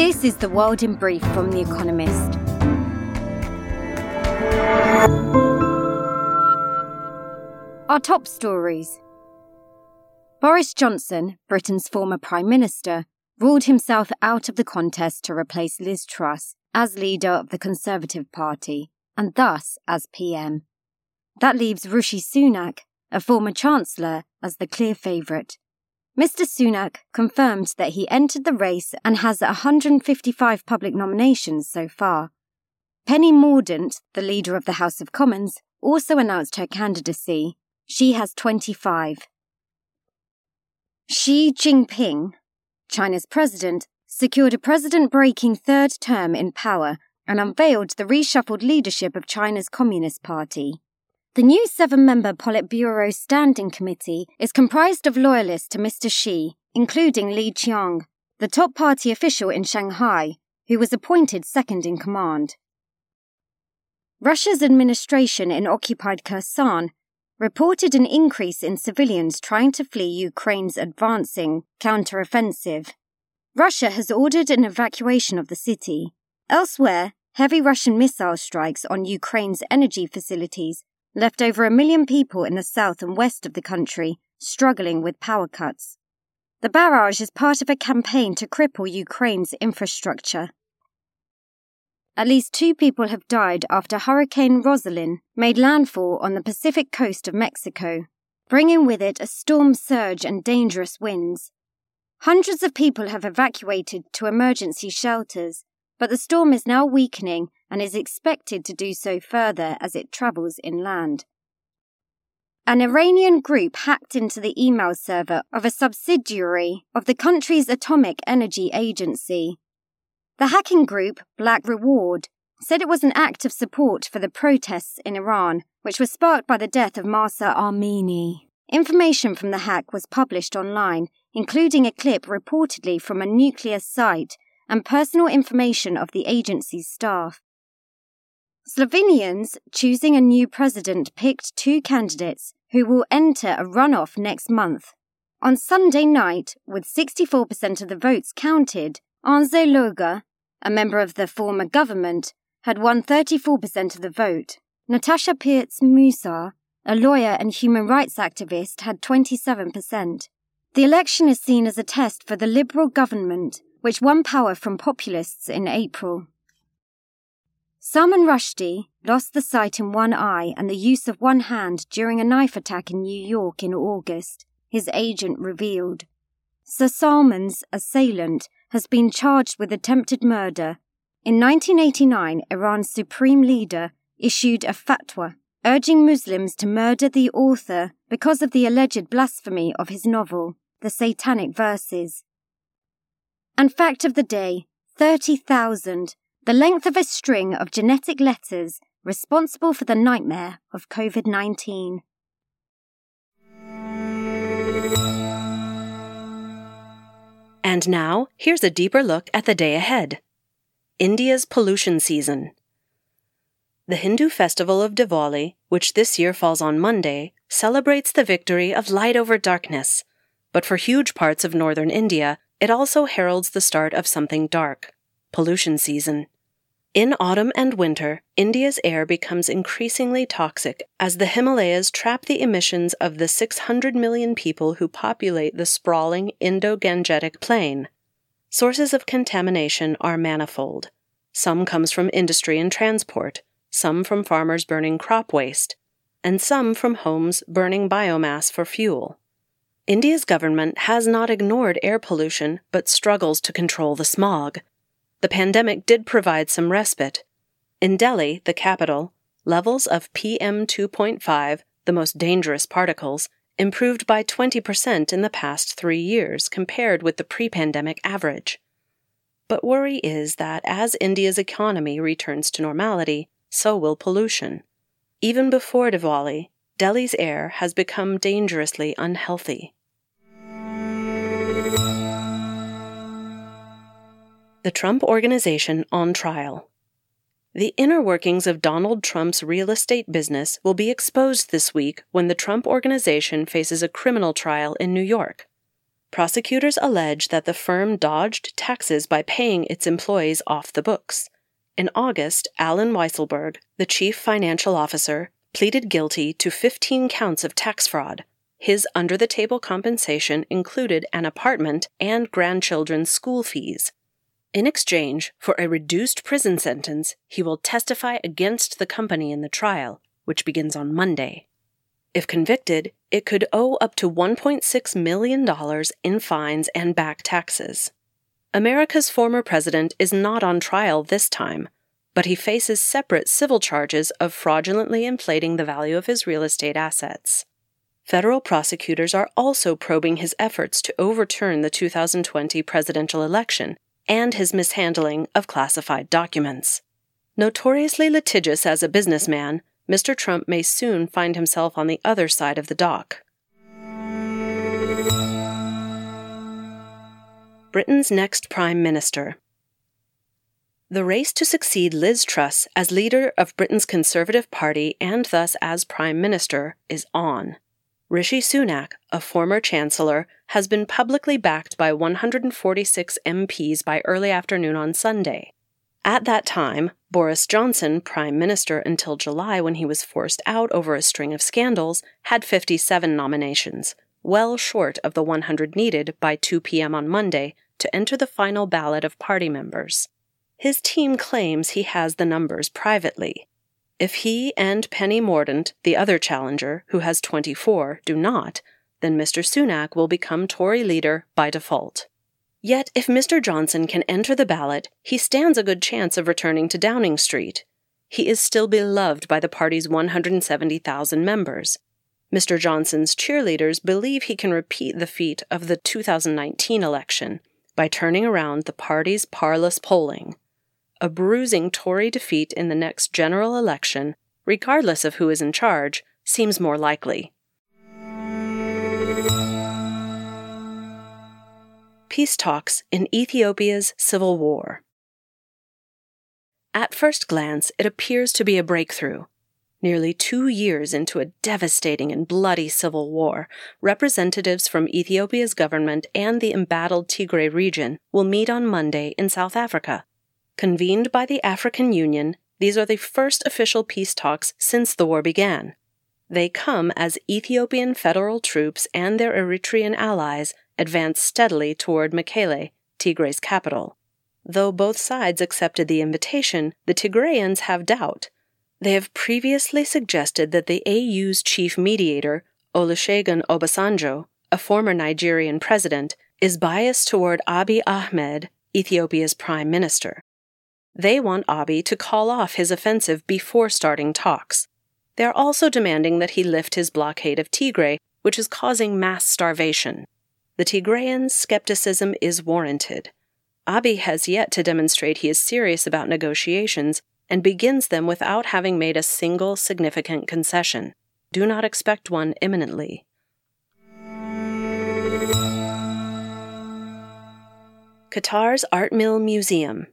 This is the world in brief from The Economist. Our top stories Boris Johnson, Britain's former Prime Minister, ruled himself out of the contest to replace Liz Truss as leader of the Conservative Party and thus as PM. That leaves Rishi Sunak, a former Chancellor, as the clear favourite. Mr. Sunak confirmed that he entered the race and has 155 public nominations so far. Penny Mordaunt, the leader of the House of Commons, also announced her candidacy. She has 25. Xi Jinping, China's president, secured a president breaking third term in power and unveiled the reshuffled leadership of China's Communist Party. The new seven member Politburo Standing Committee is comprised of loyalists to Mr. Xi, including Li Qiang, the top party official in Shanghai, who was appointed second in command. Russia's administration in occupied Kherson reported an increase in civilians trying to flee Ukraine's advancing counteroffensive. Russia has ordered an evacuation of the city. Elsewhere, heavy Russian missile strikes on Ukraine's energy facilities left over a million people in the south and west of the country struggling with power cuts. The barrage is part of a campaign to cripple Ukraine's infrastructure. At least two people have died after Hurricane Roslyn made landfall on the Pacific coast of Mexico, bringing with it a storm surge and dangerous winds. Hundreds of people have evacuated to emergency shelters, but the storm is now weakening and is expected to do so further as it travels inland. An Iranian group hacked into the email server of a subsidiary of the country's atomic energy agency. The hacking group, Black Reward, said it was an act of support for the protests in Iran, which were sparked by the death of Mahsa Amini. Information from the hack was published online, including a clip reportedly from a nuclear site and personal information of the agency's staff. Slovenians choosing a new president picked two candidates who will enter a runoff next month. On Sunday night, with 64% of the votes counted, Anže Logar, a member of the former government, had won 34% of the vote. Natasha Pirc Musar, a lawyer and human rights activist, had 27%. The election is seen as a test for the Liberal government, which won power from populists in April. Salman Rushdie lost the sight in one eye and the use of one hand during a knife attack in New York in August, his agent revealed. Sir Salman's assailant has been charged with attempted murder. In 1989, Iran's supreme leader issued a fatwa urging Muslims to murder the author because of the alleged blasphemy of his novel, The Satanic Verses. And fact of the day 30,000 the length of a string of genetic letters responsible for the nightmare of COVID 19. And now, here's a deeper look at the day ahead India's pollution season. The Hindu festival of Diwali, which this year falls on Monday, celebrates the victory of light over darkness. But for huge parts of northern India, it also heralds the start of something dark pollution season. In autumn and winter, India's air becomes increasingly toxic as the Himalayas trap the emissions of the 600 million people who populate the sprawling Indo Gangetic Plain. Sources of contamination are manifold. Some comes from industry and transport, some from farmers burning crop waste, and some from homes burning biomass for fuel. India's government has not ignored air pollution but struggles to control the smog the pandemic did provide some respite. In Delhi, the capital, levels of PM 2.5, the most dangerous particles, improved by 20% in the past three years compared with the pre pandemic average. But worry is that as India's economy returns to normality, so will pollution. Even before Diwali, Delhi's air has become dangerously unhealthy. The Trump Organization on trial. The inner workings of Donald Trump's real estate business will be exposed this week when the Trump Organization faces a criminal trial in New York. Prosecutors allege that the firm dodged taxes by paying its employees off the books. In August, Allen Weisselberg, the chief financial officer, pleaded guilty to 15 counts of tax fraud. His under the table compensation included an apartment and grandchildren's school fees. In exchange for a reduced prison sentence, he will testify against the company in the trial, which begins on Monday. If convicted, it could owe up to $1.6 million in fines and back taxes. America's former president is not on trial this time, but he faces separate civil charges of fraudulently inflating the value of his real estate assets. Federal prosecutors are also probing his efforts to overturn the 2020 presidential election and his mishandling of classified documents. Notoriously litigious as a businessman, Mr. Trump may soon find himself on the other side of the dock. Britain's next Prime Minister. The race to succeed Liz Truss as leader of Britain's Conservative Party and thus as Prime Minister is on. Rishi Sunak, a former Chancellor, has been publicly backed by 146 MPs by early afternoon on Sunday. At that time, Boris Johnson, Prime Minister until July when he was forced out over a string of scandals, had 57 nominations, well short of the 100 needed by 2 p.m. on Monday to enter the final ballot of party members. His team claims he has the numbers privately. If he and Penny Mordaunt, the other challenger, who has 24, do not, then Mr. Sunak will become Tory leader by default. Yet, if Mr. Johnson can enter the ballot, he stands a good chance of returning to Downing Street. He is still beloved by the party's 170,000 members. Mr. Johnson's cheerleaders believe he can repeat the feat of the 2019 election by turning around the party's parlous polling. A bruising Tory defeat in the next general election, regardless of who is in charge, seems more likely. Peace talks in Ethiopia's civil war. At first glance, it appears to be a breakthrough. Nearly two years into a devastating and bloody civil war, representatives from Ethiopia's government and the embattled Tigray region will meet on Monday in South Africa. Convened by the African Union, these are the first official peace talks since the war began. They come as Ethiopian federal troops and their Eritrean allies advance steadily toward Mekele, Tigray's capital. Though both sides accepted the invitation, the Tigrayans have doubt. They have previously suggested that the AU's chief mediator, Olusegun Obasanjo, a former Nigerian president, is biased toward Abiy Ahmed, Ethiopia's prime minister. They want Abiy to call off his offensive before starting talks. They are also demanding that he lift his blockade of Tigray, which is causing mass starvation the Tigrayan skepticism is warranted. Abiy has yet to demonstrate he is serious about negotiations and begins them without having made a single significant concession. Do not expect one imminently. Qatar's Art Mill Museum.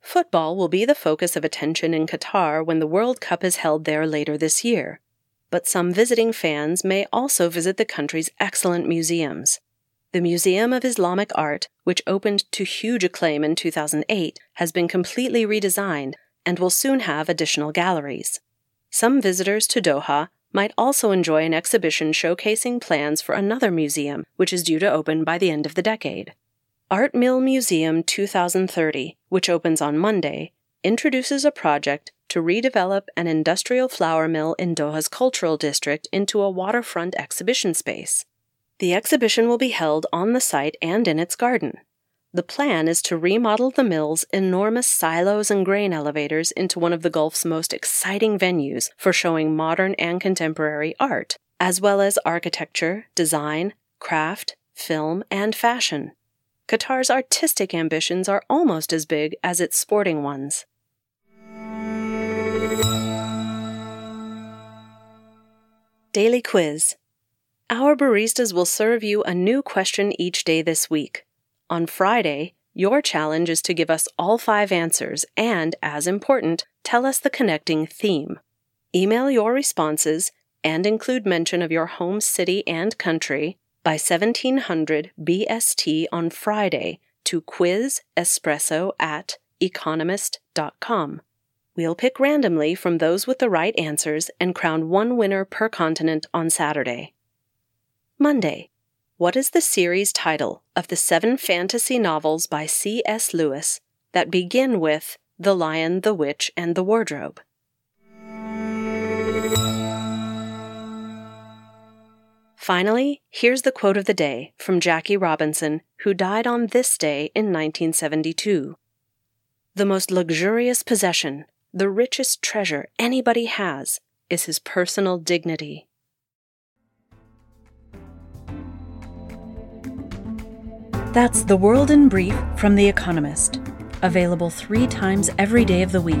Football will be the focus of attention in Qatar when the World Cup is held there later this year but some visiting fans may also visit the country's excellent museums. The Museum of Islamic Art, which opened to huge acclaim in 2008, has been completely redesigned and will soon have additional galleries. Some visitors to Doha might also enjoy an exhibition showcasing plans for another museum, which is due to open by the end of the decade. Art Mill Museum 2030, which opens on Monday, introduces a project to redevelop an industrial flour mill in Doha's cultural district into a waterfront exhibition space. The exhibition will be held on the site and in its garden. The plan is to remodel the mill's enormous silos and grain elevators into one of the Gulf's most exciting venues for showing modern and contemporary art, as well as architecture, design, craft, film, and fashion. Qatar's artistic ambitions are almost as big as its sporting ones. Daily Quiz Our baristas will serve you a new question each day this week. On Friday, your challenge is to give us all five answers and, as important, tell us the connecting theme. Email your responses and include mention of your home city and country, by 1700 BST on Friday to quizespresso at economist.com. We'll pick randomly from those with the right answers and crown one winner per continent on Saturday. Monday. What is the series title of the seven fantasy novels by C.S. Lewis that begin with The Lion, the Witch, and the Wardrobe? Finally, here's the quote of the day from Jackie Robinson, who died on this day in 1972. The most luxurious possession, the richest treasure anybody has, is his personal dignity. That's The World in Brief from The Economist, available three times every day of the week